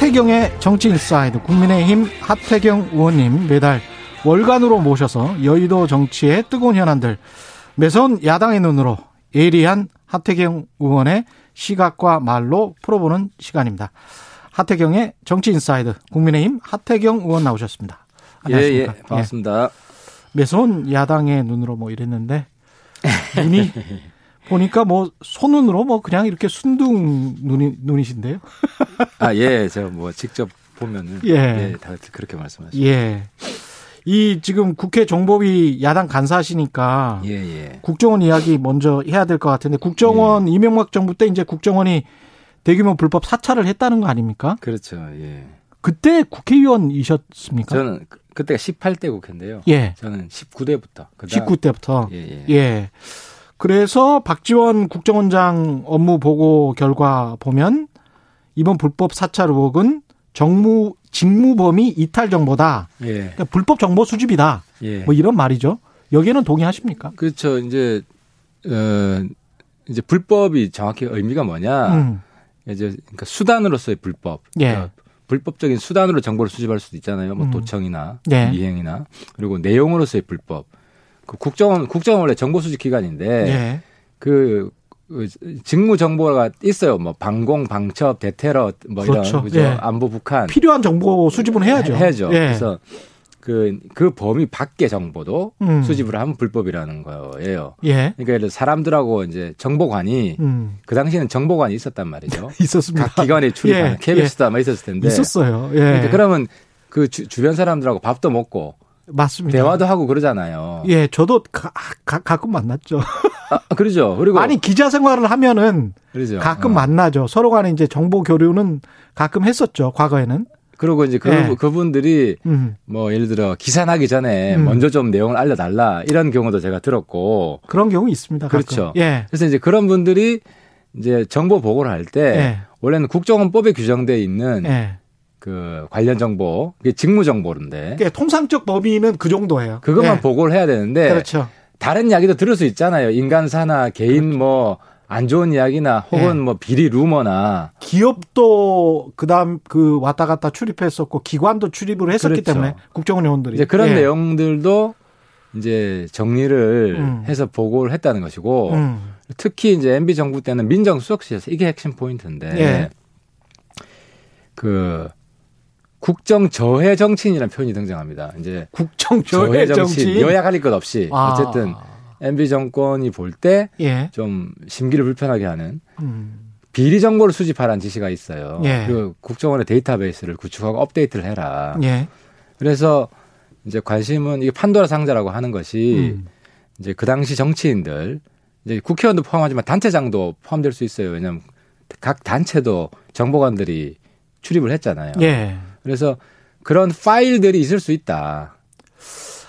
하태경의 정치 인사이드 국민의힘 하태경 의원님 매달 월간으로 모셔서 여의도 정치의 뜨거운 현안들 매서운 야당의 눈으로 예리한 하태경 의원의 시각과 말로 풀어보는 시간입니다. 하태경의 정치 인사이드 국민의힘 하태경 의원 나오셨습니다. 안녕하십니까? 예, 예, 반갑습니다. 예. 매서운 야당의 눈으로 뭐 이랬는데 눈이 보니까 뭐 손눈으로 뭐 그냥 이렇게 순둥 눈이 눈이신데요. 아, 예, 제가 뭐 직접 보면은 예. 예, 다 그렇게 말씀하시죠. 예. 이 지금 국회 정보위 야당 간사시니까 예, 예. 국정원 이야기 먼저 해야 될 것 같은데 국정원 이명박 정부 때 이제 국정원이 대규모 불법 사찰을 했다는 거 아닙니까? 그렇죠. 예. 그때 국회의원이셨습니까? 저는 그- 그때가 18대 국회인데요. 예. 저는 19대부터. 19대부터. 예, 예. 예. 그래서 박지원 국정원장 업무 보고 결과 보면 이번 불법 사찰 의혹은 정무 직무 범위 이탈 정보다. 예. 그러니까 불법 정보 수집이다. 예. 뭐 이런 말이죠. 여기에는 동의하십니까? 그렇죠. 이제 어 이제 불법이 정확히 의미가 뭐냐? 음. 이제 그러니까 수단으로서의 불법. 예. 그러니까 불법적인 수단으로 정보를 수집할 수도 있잖아요. 뭐 음. 도청이나 네. 미행이나 그리고 내용으로서의 불법. 그 국정원 국정원 원래 정보 수집 기관인데 예. 그, 그 직무 정보가 있어요. 뭐 방공, 방첩, 대테러 뭐 그렇죠. 이런 그죠? 예. 안보 북한 필요한 정보 수집은 해야죠. 해- 해야죠. 예. 그래서 그, 그 범위 밖의 정보도 음. 수집을 하면 불법이라는 거예요. 예. 그러니까 예를 들어 사람들하고 이제 정보관이 음. 그 당시에는 정보관이 있었단 말이죠. 있었습니다. 각 기관에 출입하는 예, KBS도 아마 있었을 텐데. 있었어요. 예. 그러니까 그러면 그 주, 주변 사람들하고 밥도 먹고 맞습니다. 대화도 하고 그러잖아요. 예, 저도 가, 끔 만났죠. 아, 그러죠. 그리고 아니 기자 생활을 하면은 그러죠. 가끔 어. 만나죠. 서로 간에 이제 정보 교류는 가끔 했었죠. 과거에는. 그리고 이제 그, 예. 그분들이 음. 뭐 예를 들어 기사 나기 전에 음. 먼저 좀 내용을 알려달라 이런 경우도 제가 들었고 그런 경우 있습니다. 가끔. 그렇죠. 예. 그래서 이제 그런 분들이 이제 정보 보고를 할때 예. 원래는 국정원법에 규정돼 있는 예. 그 관련 정보 이게 직무 정보인데 그러니까 통상적 범위는 그 정도예요. 그것만 예. 보고를 해야 되는데 그렇죠. 다른 이야기도 들을 수 있잖아요. 인간사나 개인 뭐안 좋은 이야기나 혹은 예. 뭐 비리 루머나 기업도 그다음 그 왔다 갔다 출입했었고 기관도 출입을 했었기 그렇죠. 때문에 국정원 요원들이 이제 그런 예. 내용들도 이제 정리를 음. 해서 보고를 했다는 것이고 음. 특히 이제 MB 정부 때는 민정수석실에서 이게 핵심 포인트인데 예. 그 국정 저해 정치인이라는 표현이 등장합니다. 이제 국정 저해 저해 정치인 정치 여야 가릴 것 없이 아. 어쨌든 MB 정권이 볼 때좀 예. 심기를 불편하게 하는 음. 비리 정보를 수집하라는 지시가 있어요. 예. 그 국정원의 데이터베이스를 구축하고 업데이트를 해라. 예. 그래서 이제 관심은 이게 판도라 상자라고 하는 것이 음. 이제 그 당시 정치인들 이제 국회의원도 포함하지만 단체장도 포함될 수 있어요. 왜냐하면 각 단체도 정보관들이 출입을 했잖아요. 예. 그래서 그런 파일들이 있을 수 있다.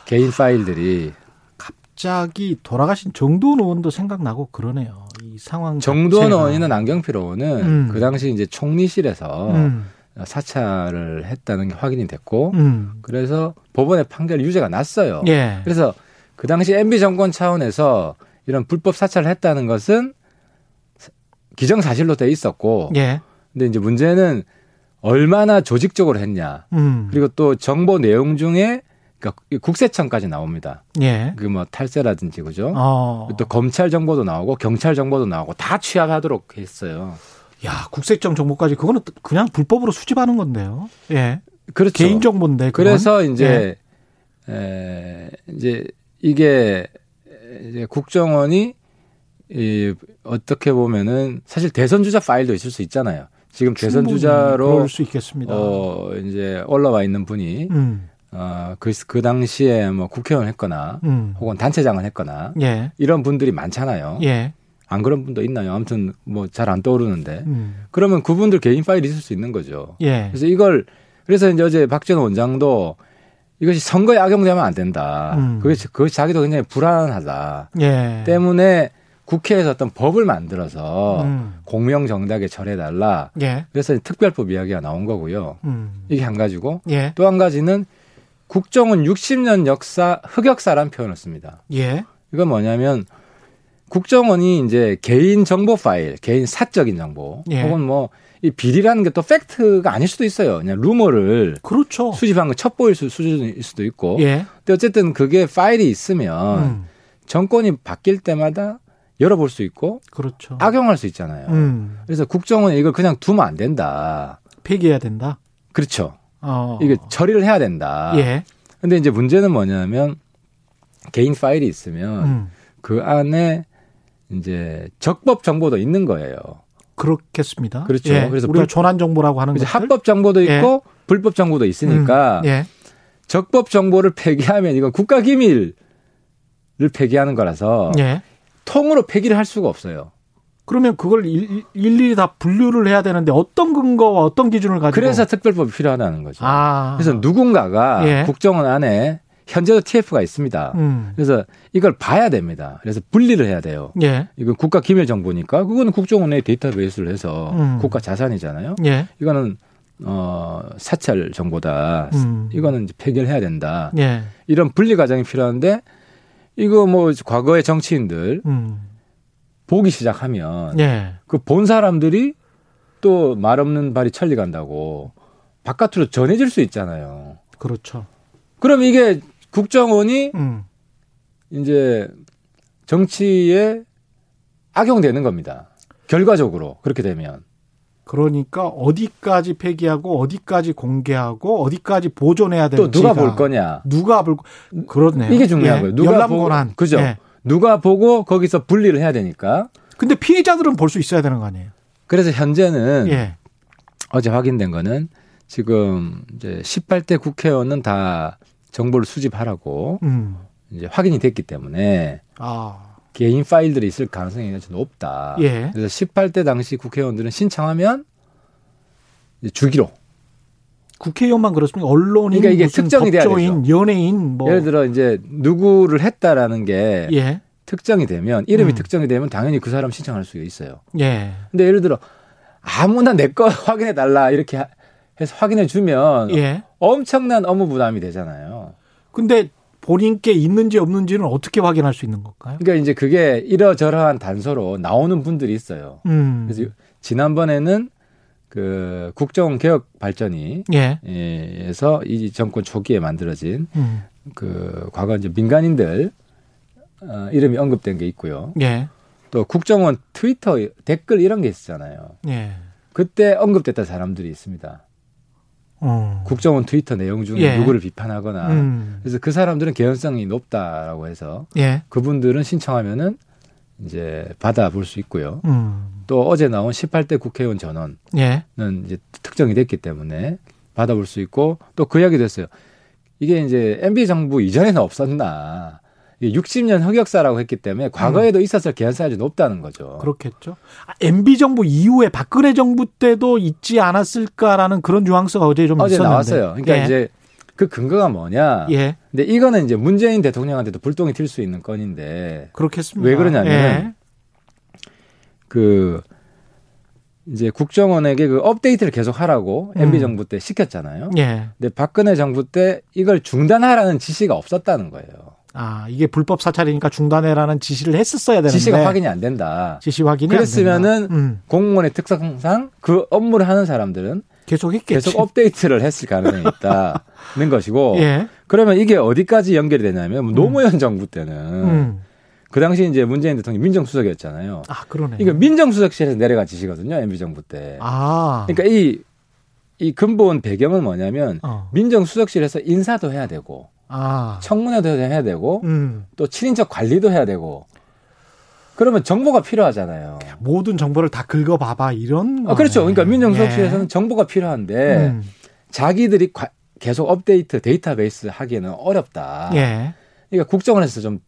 개인 파일들이 갑자기 돌아가신 정도원 의원도 생각나고 그러네요. 이 상황 자체가. 의원이나 남경필 의원은 음. 그 당시 이제 총리실에서 음. 사찰을 했다는 게 확인이 됐고 음. 그래서 법원의 판결 유죄가 났어요. 예. 그래서 그 당시 MB 정권 차원에서 이런 불법 사찰을 했다는 것은 기정사실로 돼 있었고 예. 근데 이제 문제는 얼마나 조직적으로 했냐. 음. 그리고 또 정보 내용 중에 그러니까 국세청까지 나옵니다. 예. 그 뭐 탈세라든지 그죠? 어. 또 검찰 정보도 나오고 경찰 정보도 나오고 다 취합하도록 했어요. 야, 국세청 정보까지 그거는 그냥 불법으로 수집하는 건데요. 예. 그렇죠. 개인 정보인데. 그건. 그래서 예. 이제 에, 이제 이게 이제 국정원이 이 어떻게 보면은 사실 대선 주자 파일도 있을 수 있잖아요. 지금 대선 주자로 수 있겠습니다. 어 이제 올라와 있는 분이 음. 어 그 그 당시에 뭐 국회의원 했거나 음. 혹은 단체장을 했거나 예. 이런 분들이 많잖아요. 예. 안 그런 분도 있나요? 아무튼 뭐 잘 안 떠오르는데 음. 그러면 그분들 개인 파일이 있을 수 있는 거죠. 예. 그래서 이걸 그래서 이제 어제 박지원 원장도 이것이 선거에 악용되면 안 된다. 음. 그것이, 그것이 자기도 굉장히 불안하다. 예. 때문에 국회에서 어떤 법을 만들어서 음. 공명정당에 절해달라. 예. 그래서 특별법 이야기가 나온 거고요. 음. 이게 한 가지고 예. 또한 가지는 국정은 60년 역사 흑역사란 표현을 씁니다. 예. 이건 뭐냐면 국정원이 이제 개인 정보 파일, 개인 사적인 정보, 예. 혹은 뭐 이 비리라는 게 또 팩트가 아닐 수도 있어요. 그냥 루머를 그렇죠. 수집한 거 첩보일 수- 수준일 수도 있고. 예. 근데 어쨌든 그게 파일이 있으면 음. 정권이 바뀔 때마다 열어볼 수 있고 그렇죠. 악용할 수 있잖아요. 음. 그래서 국정원은 이걸 그냥 두면 안 된다. 폐기해야 된다. 그렇죠. 어. 이게 처리를 해야 된다. 예. 근데 이제 문제는 뭐냐면 개인 파일이 있으면 음. 그 안에 이제 적법 정보도 있는 거예요. 그렇겠습니다. 그렇죠. 예. 그래서 우리가 불- 조난 정보라고 하는 것들. 합법 정보도 예. 있고 불법 정보도 있으니까 음. 예. 적법 정보를 폐기하면 이건 국가 기밀을 폐기하는 거라서 예. 통으로 폐기를 할 수가 없어요. 그러면 그걸 일, 일일이 다 분류를 해야 되는데 어떤 근거와 어떤 기준을 가지고 그래서 특별법이 필요하다는 거죠. 아. 그래서 누군가가 예. 국정원 안에 현재도 TF가 있습니다. 음. 그래서 이걸 봐야 됩니다. 그래서 분리를 해야 돼요. 예. 이건 국가 기밀 정보니까 그거는 국정원의 데이터베이스를 해서 음. 국가 자산이잖아요. 예. 이거는 어 사찰 정보다. 음. 이거는 이제 폐기해야 된다. 예. 이런 분리 과정이 필요한데 이거 뭐 과거의 정치인들 음. 보기 시작하면 예. 그본 사람들이 또 말 없는 발이 천리 간다고 바깥으로 전해질 수 있잖아요. 그렇죠. 그럼 이게 국정원이 음. 이제 정치에 악용되는 겁니다. 결과적으로 그렇게 되면 그러니까 어디까지 폐기하고 어디까지 공개하고 어디까지 보존해야 또 될지 누가 볼 거냐 누가 볼 그렇네요. 이게 중요하고요. 예. 누가 보고. 그죠? 예. 누가 보고 거기서 분리를 해야 되니까 근데 피해자들은 볼 수 있어야 되는 거 아니에요? 그래서 현재는 예. 어제 확인된 거는 지금 이제 18대 국회의원은 다 정보를 수집하라고 음. 이제 확인이 됐기 때문에 아. 개인 파일들이 있을 가능성이 아주 높다. 예. 그래서 18대 당시 국회의원들은 신청하면 주기로 국회의원만 그렇습니까? 언론인, 그러니까 이게 특정이 법조인, 연예인 뭐 예를 들어 이제 누구를 했다라는 게 예. 특정이 되면 이름이 음. 특정이 되면 당연히 그 사람 신청할 수가 있어요. 예. 근데 예를 들어 아무나 내 거 확인해 달라 이렇게 하- 해서 확인해 주면 예. 엄청난 업무 부담이 되잖아요. 근데 본인께 있는지 없는지는 어떻게 확인할 수 있는 걸까요? 그러니까 이제 그게 이러저러한 단서로 나오는 분들이 있어요. 음. 그래서 지난번에는 그 국정 개혁 발전이 예. 에서 이 정권 초기에 만들어진 음. 그 과거 이제 민간인들 어, 이름이 언급된 게 있고요. 예. 또 국정원 트위터 댓글 이런 게 있잖아요. 예. 그때 언급됐던 사람들이 있습니다. 어. 국정원 트위터 내용 중에 예. 누구를 비판하거나 음. 그래서 그 사람들은 개연성이 높다라고 해서 예. 그분들은 신청하면은 이제 받아볼 수 있고요. 음. 또 어제 나온 18대 국회의원 전원은 예. 이제 특정이 됐기 때문에 받아볼 수 있고 또 그 이야기도 했어요. 이게 이제 MB 정부 이전에는 없었나. 이게 60년 흑역사라고 했기 때문에 과거에도 있었을 개연성이 아주 높다는 거죠. 음. 그렇겠죠. 아, MB 정부 이후에 박근혜 정부 때도 있지 않았을까라는 그런 뉘앙스가 어제 좀 어제 있었는데. 나왔어요. 그러니까 예. 이제 그 근거가 뭐냐. 예. 근데 이거는 이제 문재인 대통령한테도 불똥이 튈 수 있는 건인데 그렇겠습니다. 왜 그러냐면 예. 그 이제 국정원에게 그 업데이트를 계속 하라고 음. MB 정부 때 시켰잖아요. 예. 근데 박근혜 정부 때 이걸 중단하라는 지시가 없었다는 거예요. 아, 이게 불법 사찰이니까 중단해라는 지시를 했었어야 되는데. 지시가 확인이 안 된다. 지시 확인이 그랬으면은. 음, 공무원의 특성상 그 업무를 하는 사람들은 계속 했겠지. 계속 업데이트를 했을 가능성이 있다는 것이고 예. 그러면 이게 어디까지 연결이 되냐면 뭐 노무현 정부 때는 음. 그 당시 이제 문재인 대통령이 민정수석이었잖아요. 아, 그러네. 이거 민정수석실에서 내려간 지시거든요. MB 정부 때. 아. 그러니까 이, 이 근본 배경은 뭐냐면 어. 민정수석실에서 인사도 해야 되고 아. 청문회도 해야 되고 음. 또 친인척 관리도 해야 되고 그러면 정보가 필요하잖아요. 모든 정보를 다 긁어봐봐 이런. 아, 그렇죠. 그러니까. 민정수석실에서는 예. 정보가 필요한데 음. 자기들이 과- 계속 업데이트 데이터베이스 하기에는 어렵다. 예. 그러니까 국정원에서 좀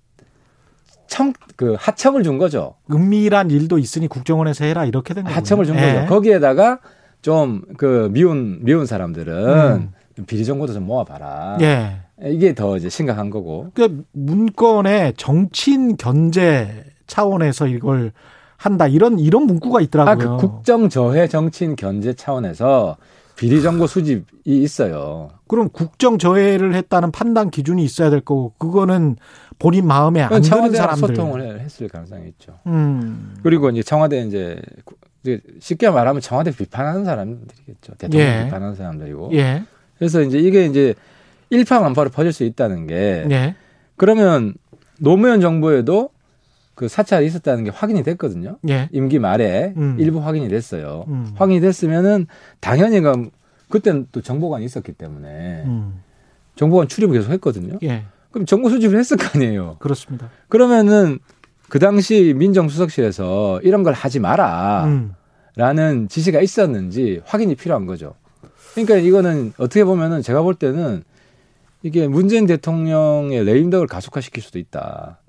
청, 그 하청을 준 거죠. 은밀한 일도 있으니 국정원에서 해라 이렇게 된 거예요. 하청을 준 거죠. 거기에다가 좀 그 미운 미운 사람들은 음. 비리 정보도 좀 모아봐라. 예. 이게 더 이제 심각한 거고. 그 문건에 정치인 견제 차원에서 이걸 한다 이런 이런 문구가 있더라고요. 아, 그 국정 저해 정치인 견제 차원에서 비리 정보 수집이 있어요. 그럼 국정 저해를 했다는 판단 기준이 있어야 될 거고 그거는 본인 마음에 안 드는 사람들. 소통을 했을 가능성이 있죠. 음. 그리고 이제 청와대 이제 쉽게 말하면 청와대 비판하는 사람들이겠죠. 대통령 예. 비판하는 사람들이고. 예. 그래서 이제 이게 이제 일파만파로 퍼질 수 있다는 게 예. 그러면 노무현 정부에도 그 사찰이 있었다는 게 확인이 됐거든요. 예. 임기 말에 음. 일부 확인이 됐어요. 음. 확인이 됐으면은 당연히 그 그때는 또 정보관이 있었기 때문에 음. 정보관 출입을 계속 했거든요. 예. 그럼 정보 수집을 했을 거 아니에요. 그렇습니다. 그러면은 그 당시 민정수석실에서 이런 걸 하지 마라. 음. 라는 지시가 있었는지 확인이 필요한 거죠. 그러니까 이거는 어떻게 보면은 제가 볼 때는 이게 문재인 대통령의 레임덕을 가속화시킬 수도 있다.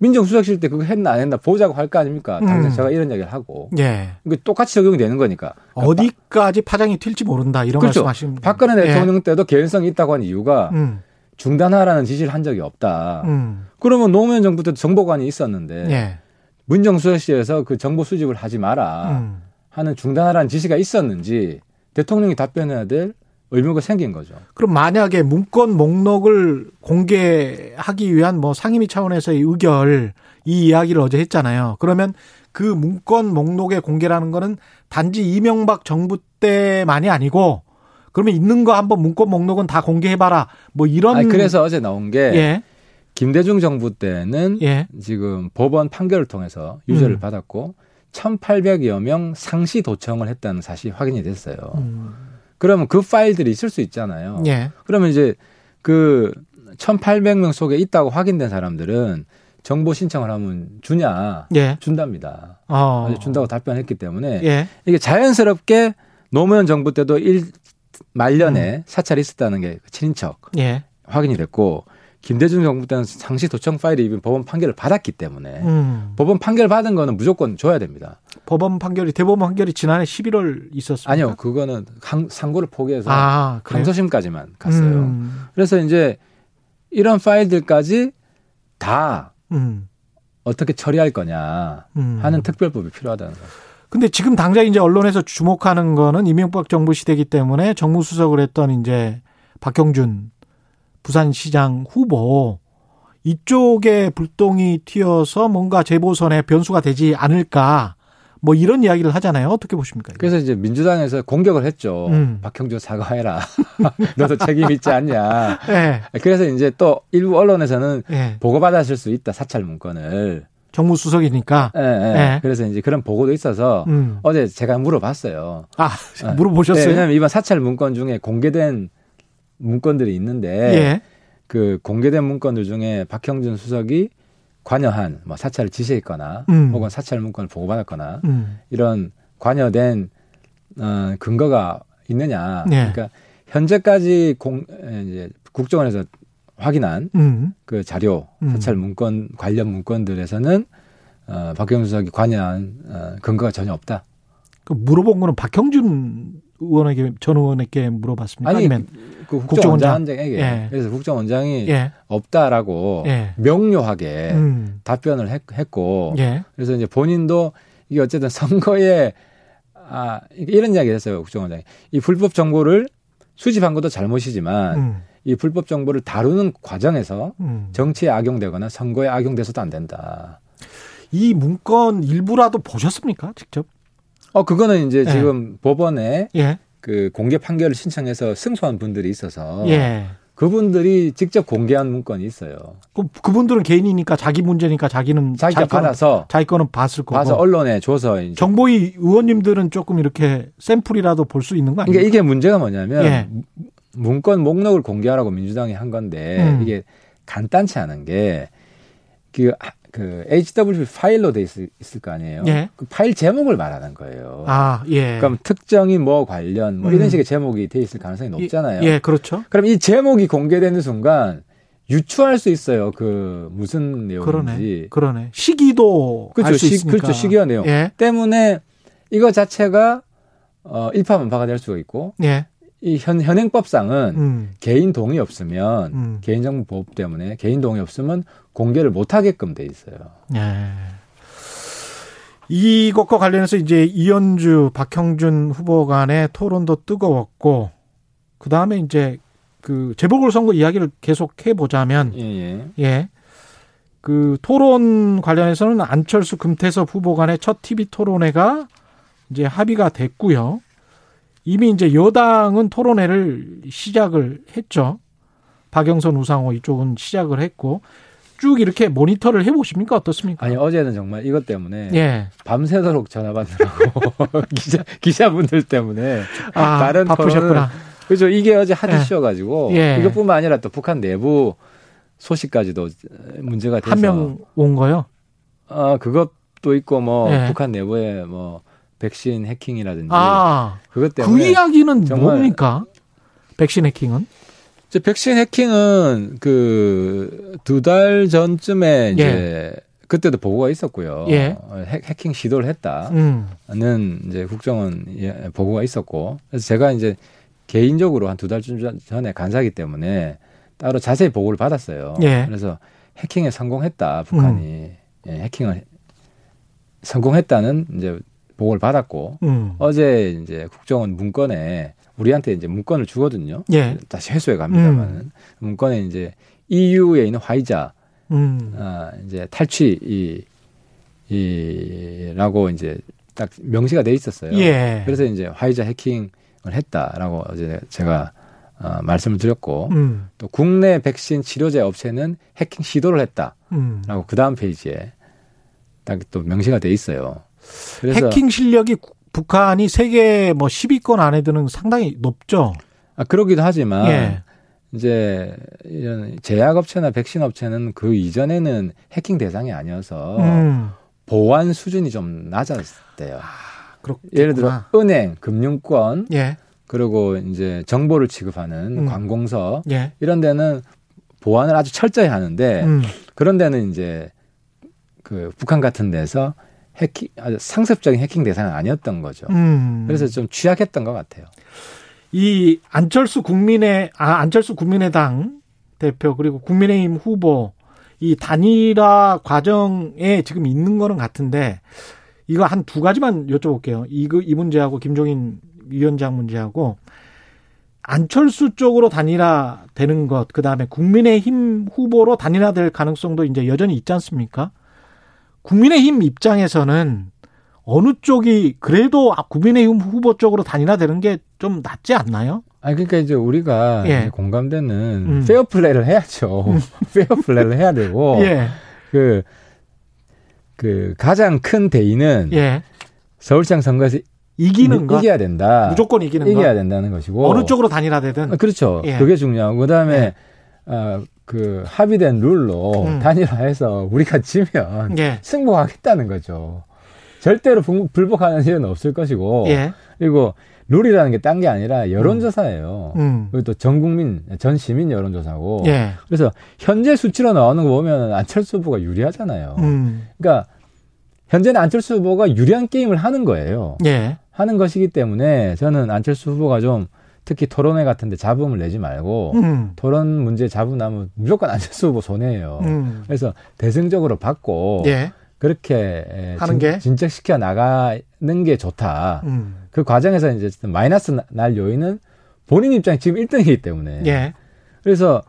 민정수석실 때 그거 했나 안 했나 보자고 할 거 아닙니까? 당장 음. 제가 이런 이야기를 하고. 예. 이게 똑같이 적용이 되는 거니까. 그러니까 어디까지 파장이 튈지 모른다 이런 그렇죠. 말씀하시는 박근혜 예. 대통령 때도 개연성이 있다고 한 이유가 음. 중단하라는 지시를 한 적이 없다. 음. 그러면 노무현 정부 때도 정보관이 있었는데 예. 문정수석실에서 그 정보 수집을 하지 마라 음. 하는 중단하라는 지시가 있었는지 대통령이 답변해야 될 의무가 생긴 거죠. 그럼 만약에 문건 목록을 공개하기 위한 뭐 상임위 차원에서의 의결 이 이야기를 어제 했잖아요. 그러면 그 문건 목록의 공개라는 거는 단지 이명박 정부 때만이 아니고 그러면 있는 거 한번 문건 목록은 다 공개해봐라. 뭐 이런. 아니, 그래서 어제 나온 게 예. 김대중 정부 때는 예. 지금 법원 판결을 통해서 유죄를 음. 받았고 1,800여 명 상시 도청을 했다는 사실이 확인이 됐어요. 음. 그러면 그 파일들이 있을 수 있잖아요. 예. 그러면 이제 그 1,800명 속에 있다고 확인된 사람들은 정보 신청을 하면 주냐? 예. 준답니다. 어. 준다고 답변했기 때문에 예. 이게 자연스럽게 노무현 정부 때도 일 말년에 음. 사찰이 있었다는 게 친인척 예. 확인이 됐고 김대중 정부 때는 상시 도청 파일이 입은 법원 판결을 받았기 때문에 음. 법원 판결 받은 거는 무조건 줘야 됩니다. 법원 판결이 대법원 판결이 지난해 11월 있었습니다. 아니요, 그거는 항- 상고를 포기해서 아, 그래요? 항소심까지만 갔어요. 음. 그래서 이제 이런 파일들까지 다 음. 어떻게 처리할 거냐 음. 하는 특별법이 필요하다는 거죠. 근데 지금 당장 이제 언론에서 주목하는 거는 이명박 정부 시대이기 때문에 정무수석을 했던 이제 박형준 부산시장 후보 이쪽에 불똥이 튀어서 뭔가 재보선에 변수가 되지 않을까 뭐 이런 이야기를 하잖아요. 어떻게 보십니까? 그래서 이제 민주당에서 공격을 했죠. 음. 박형준 사과해라. 너도 책임 있지 않냐. 예. 그래서 이제 또 일부 언론에서는 예. 보고받았을 수 있다 사찰 문건을. 정무수석이니까. 예, 예. 예. 그래서 이제 그런 보고도 있어서 음. 어제 제가 물어봤어요. 아, 네, 물어보셨어요? 왜냐하면 이번 사찰 문건 중에 공개된 문건들이 있는데 예. 그 공개된 문건들 중에 박형준 수석이 관여한 뭐 사찰을 지시했거나 음. 혹은 사찰 문건을 보고받았거나 음. 이런 관여된 어, 근거가 있느냐. 예. 그러니까 현재까지 공 이제 국정원에서 확인한 음. 그 자료 음. 사찰 문건 관련 문건들에서는 어, 박경수 수석이 관여한 어, 근거가 전혀 없다. 그 물어본 거는 박형준 의원에게 전 의원에게 물어봤습니까? 아니 아니면 그 국정원장. 국정원장에게 예. 그래서 국정원장이 예. 없다라고 예. 명료하게 음. 답변을 했, 했고 예. 그래서 이제 본인도 이게 어쨌든 선거에 아 이런 이야기를 했어요 국정원장이 이 불법 정보를 수집한 것도 잘못이지만 음. 이 불법 정보를 다루는 과정에서 음. 정치에 악용되거나 선거에 악용돼서도 안 된다. 이 문건 일부라도 보셨습니까? 직접? 어 그거는 이제 예. 지금 법원에 예. 그 공개 판결을 신청해서 승소한 분들이 있어서 예. 그분들이 직접 공개한 문건이 있어요. 그, 그분들은 개인이니까 자기 문제니까 자기는 자기가 자기 받아서 자기 거는 봤을 거고. 봐서 언론에 줘서 이제 정보위 의원님들은 조금 이렇게 샘플이라도 볼 수 있는 거 아니에요? 그러니까 이게 문제가 뭐냐면 예. 문건 목록을 공개하라고 민주당이 한 건데 음. 이게 간단치 않은 게 그 그 HW 파일로 돼 있을, 있을 거 아니에요. 예. 그 파일 제목을 말하는 거예요. 아, 예. 그럼 특정인 뭐 관련 뭐 음. 이런 식의 제목이 돼 있을 가능성이 높잖아요. 예, 그렇죠. 그럼 이 제목이 공개되는 순간 유추할 수 있어요. 그 무슨 내용인지. 그러네. 그러네. 시기도 그렇죠. 알수 시, 있으니까. 그렇죠. 시기와 내용. 예. 때문에 이거 자체가 어, 일파만파가 될 수가 있고 예. 이 현, 현행법상은 음. 개인 동의 없으면 음. 개인정보 보호 때문에 개인 동의 없으면 공개를 못 하게끔 돼 있어요. 예. 이것과 관련해서 이제 이현주, 박형준 후보 간의 토론도 뜨거웠고, 그 다음에 이제 그 재보궐선거 이야기를 계속 해보자면, 예, 예. 예. 그 토론 관련해서는 안철수 금태섭 후보 간의 첫 TV 토론회가 이제 합의가 됐고요. 이미 이제 여당은 토론회를 시작을 했죠. 박영선 우상호 이쪽은 시작을 했고 쭉 이렇게 모니터를 해보십니까 어떻습니까? 아니 어제는 정말 이것 때문에 예. 밤새도록 전화 받느라고 기자 기자분들 때문에 아, 다른 바쁘셨구나. 그렇죠. 이게 어제 핫 이슈여가지고 예. 이것뿐만 아니라 또 북한 내부 소식까지도 문제가 돼서 한 명 온 거요? 어 그것도 있고 뭐 예. 북한 내부에 뭐 백신 해킹이라든지 아, 그것 그 때문에 이야기는 정말- 뭡니까? 백신 해킹은? 이제 백신 해킹은 그 두 달 전쯤에 이제 그때도 보고가 있었고요. 예. 어, 해, 해킹 시도를 했다는 음, 이제 국정원 예, 보고가 있었고 그래서 제가 이제 개인적으로 한 두 달쯤 전에 간사기 때문에 따로 자세히 보고를 받았어요. 예. 그래서 해킹에 성공했다 북한이 예, 해킹을 성공했다는 이제 보고를 받았고 음. 어제 이제 국정원 문건에 우리한테 이제 문건을 주거든요. 예. 다시 해소해 갑니다만은 문건에 이제 EU에 있는 화이자 음. 아, 이제 탈취 이 이라고 이제 딱 명시가 돼 있었어요. 예. 그래서 이제 화이자 해킹을 했다라고 어제 제가 어, 말씀을 드렸고 음. 또 국내 백신 치료제 업체는 해킹 시도를 했다라고 음. 그 다음 페이지에 딱 또 명시가 돼 있어요. 해킹 실력이 구- 북한이 세계 뭐 10위권 안에 드는 상당히 높죠. 아, 그러기도 하지만 예. 이제 이런 제약업체나 백신 업체는 그 이전에는 해킹 대상이 아니어서 음. 보안 수준이 좀 낮았대요. 그렇구나. 예를 들어 은행, 금융권 예. 그리고 이제 정보를 취급하는 음. 관공서 예. 이런 데는 보안을 아주 철저히 하는데 음. 그런 데는 이제 그 북한 같은 데서 해킹 아주 상습적인 해킹 대상은 아니었던 거죠. 음. 그래서 좀 취약했던 것 같아요. 이 안철수 국민의 아 안철수 국민의당 대표 그리고 국민의힘 후보 이 단일화 과정에 지금 있는 거는 같은데 이거 한 두 가지만 여쭤볼게요. 이거 이 문제하고 김종인 위원장 문제하고 안철수 쪽으로 단일화 되는 것, 그 다음에 국민의힘 후보로 단일화 될 가능성도 이제 여전히 있지 않습니까? 국민의힘 입장에서는 어느 쪽이 그래도 국민의힘 후보 쪽으로 단일화 되는 게 좀 낫지 않나요? 아니 그러니까 이제 우리가 예. 공감되는 음. 페어 플레이를 해야죠. 페어 플레이를 해야 되고 예, 그, 그 가장 큰 대의는 예. 서울시장 선거에서 이기는 거, 이, 겨야 된다. 무조건 이기는 이겨야 거. 된다는 것이고 어느 쪽으로 단일화 되든. 아, 그렇죠. 예. 그게 중요하고 그다음에 예. 어, 그 합의된 룰로 음. 단일화해서 우리가 지면 예, 승복하겠다는 거죠. 절대로 불- 불복하는 일은 없을 것이고 예, 그리고 룰이라는 게 딴 게 아니라 여론조사예요. 음, 그리고 또 전 국민, 전 시민 여론조사고. 예, 그래서 현재 수치로 나오는 거 보면 안철수 후보가 유리하잖아요. 음, 그러니까 현재는 안철수 후보가 유리한 게임을 하는 거예요. 예, 하는 것이기 때문에 저는 안철수 후보가 좀 특히 토론회 같은데 잡음을 내지 말고 음, 토론 문제 잡음 나면 무조건 안철수 후보 손해예요. 음, 그래서 대승적으로 받고 예, 그렇게 에, 하는 게? 진척시켜 나가는 게 좋다. 음, 그 과정에서 이제 마이너스 나- 날 요인은 본인 입장 지금 1등이기 때문에. 예, 그래서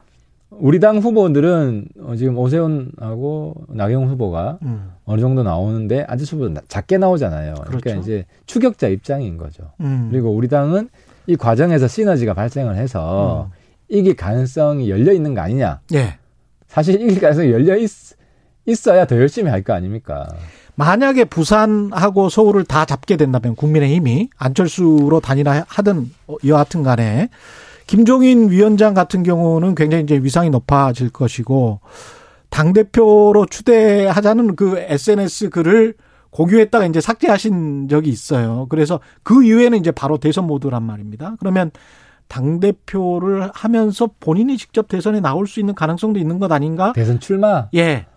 우리 당 후보들은 어, 지금 오세훈하고 나경원 후보가 음, 어느 정도 나오는데 안철수 후보는 나- 작게 나오잖아요. 그러니까 그렇죠. 이제 추격자 입장인 거죠. 음. 그리고 우리 당은 이 과정에서 시너지가 발생을 해서 음. 이길 가능성이 열려 있는 거 아니냐. 예. 사실 이길 가능성이 열려 있, 있어야 더 열심히 할 거 아닙니까? 만약에 부산하고 서울을 다 잡게 된다면 국민의힘이 안철수로 단일화 하든 어, 여하튼 간에 김종인 위원장 같은 경우는 굉장히 이제 위상이 높아질 것이고 당 대표로 추대하자는 그 SNS 글을 공유했다가 이제 삭제하신 적이 있어요. 그래서 그 이후에는 이제 바로 대선 모드란 말입니다. 그러면 당 대표를 하면서 본인이 직접 대선에 나올 수 있는 가능성도 있는 것 아닌가? 대선 출마? 예,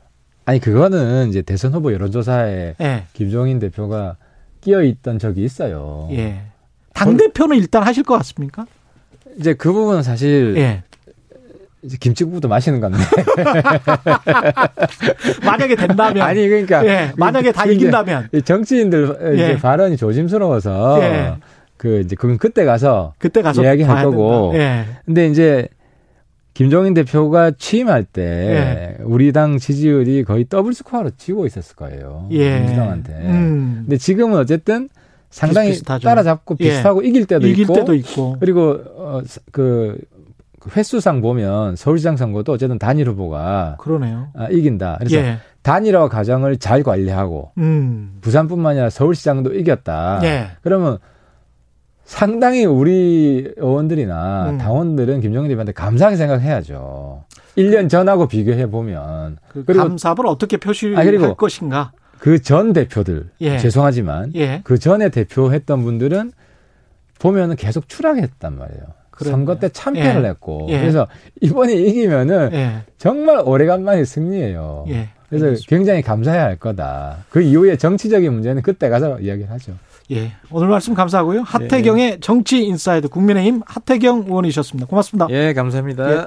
아니 그거는 이제 대선 후보 여론조사에 예, 김종인 대표가 끼어 있던 적이 있어요. 예. 당 대표는 일단 하실 것 같습니까? 이제 그 부분은 사실 예. 이제 김치국도 마시는 건데. 만약에 된다면 아니 그러니까 예, 만약에 다 이긴다면 이 정치인들 이제 예. 발언이 조심스러워서 예. 그 이제 그건 그때 가서 그때 가서 이야기할 봐야 거고. 예. 근데 이제 김종인 대표가 취임할 때 우리 당 지지율이 거의 더블 스코어로 지고 있었을 거예요. 예. 민주당한테. 음. 근데 지금은 어쨌든 상당히 비슷비슷하죠. 따라잡고 예. 비슷하고 이길 때도 이길 있고 때도 있고. 그리고 어, 그 횟수상 보면 서울시장 선거도 어쨌든 단일 후보가 그러네요. 아, 이긴다. 그래서 예. 단일화 과정을 잘 관리하고 음. 부산뿐만 아니라 서울시장도 이겼다. 예. 그러면 상당히 우리 의원들이나 음. 당원들은 김정인 대표한테 감사하게 생각해야죠. 1년 전하고 비교해 보면 그 그리고- 감사를 어떻게 표시할 아, 그리고- 것인가? 그 전 대표들 예. 죄송하지만 예. 그 전에 대표했던 분들은 보면은 계속 추락했단 말이에요. 그러네요. 선거 때 참패를 예. 했고 예. 그래서 이번에 이기면은 예. 정말 오래간만에 승리예요. 예. 그래서 알겠습니다. 굉장히 감사해야 할 거다. 그 이후에 정치적인 문제는 그때 가서 이야기를 하죠. 예. 오늘 말씀 감사하고요. 예. 하태경의 정치 인사이드 국민의힘 하태경 의원이셨습니다. 고맙습니다. 예, 감사합니다. 예.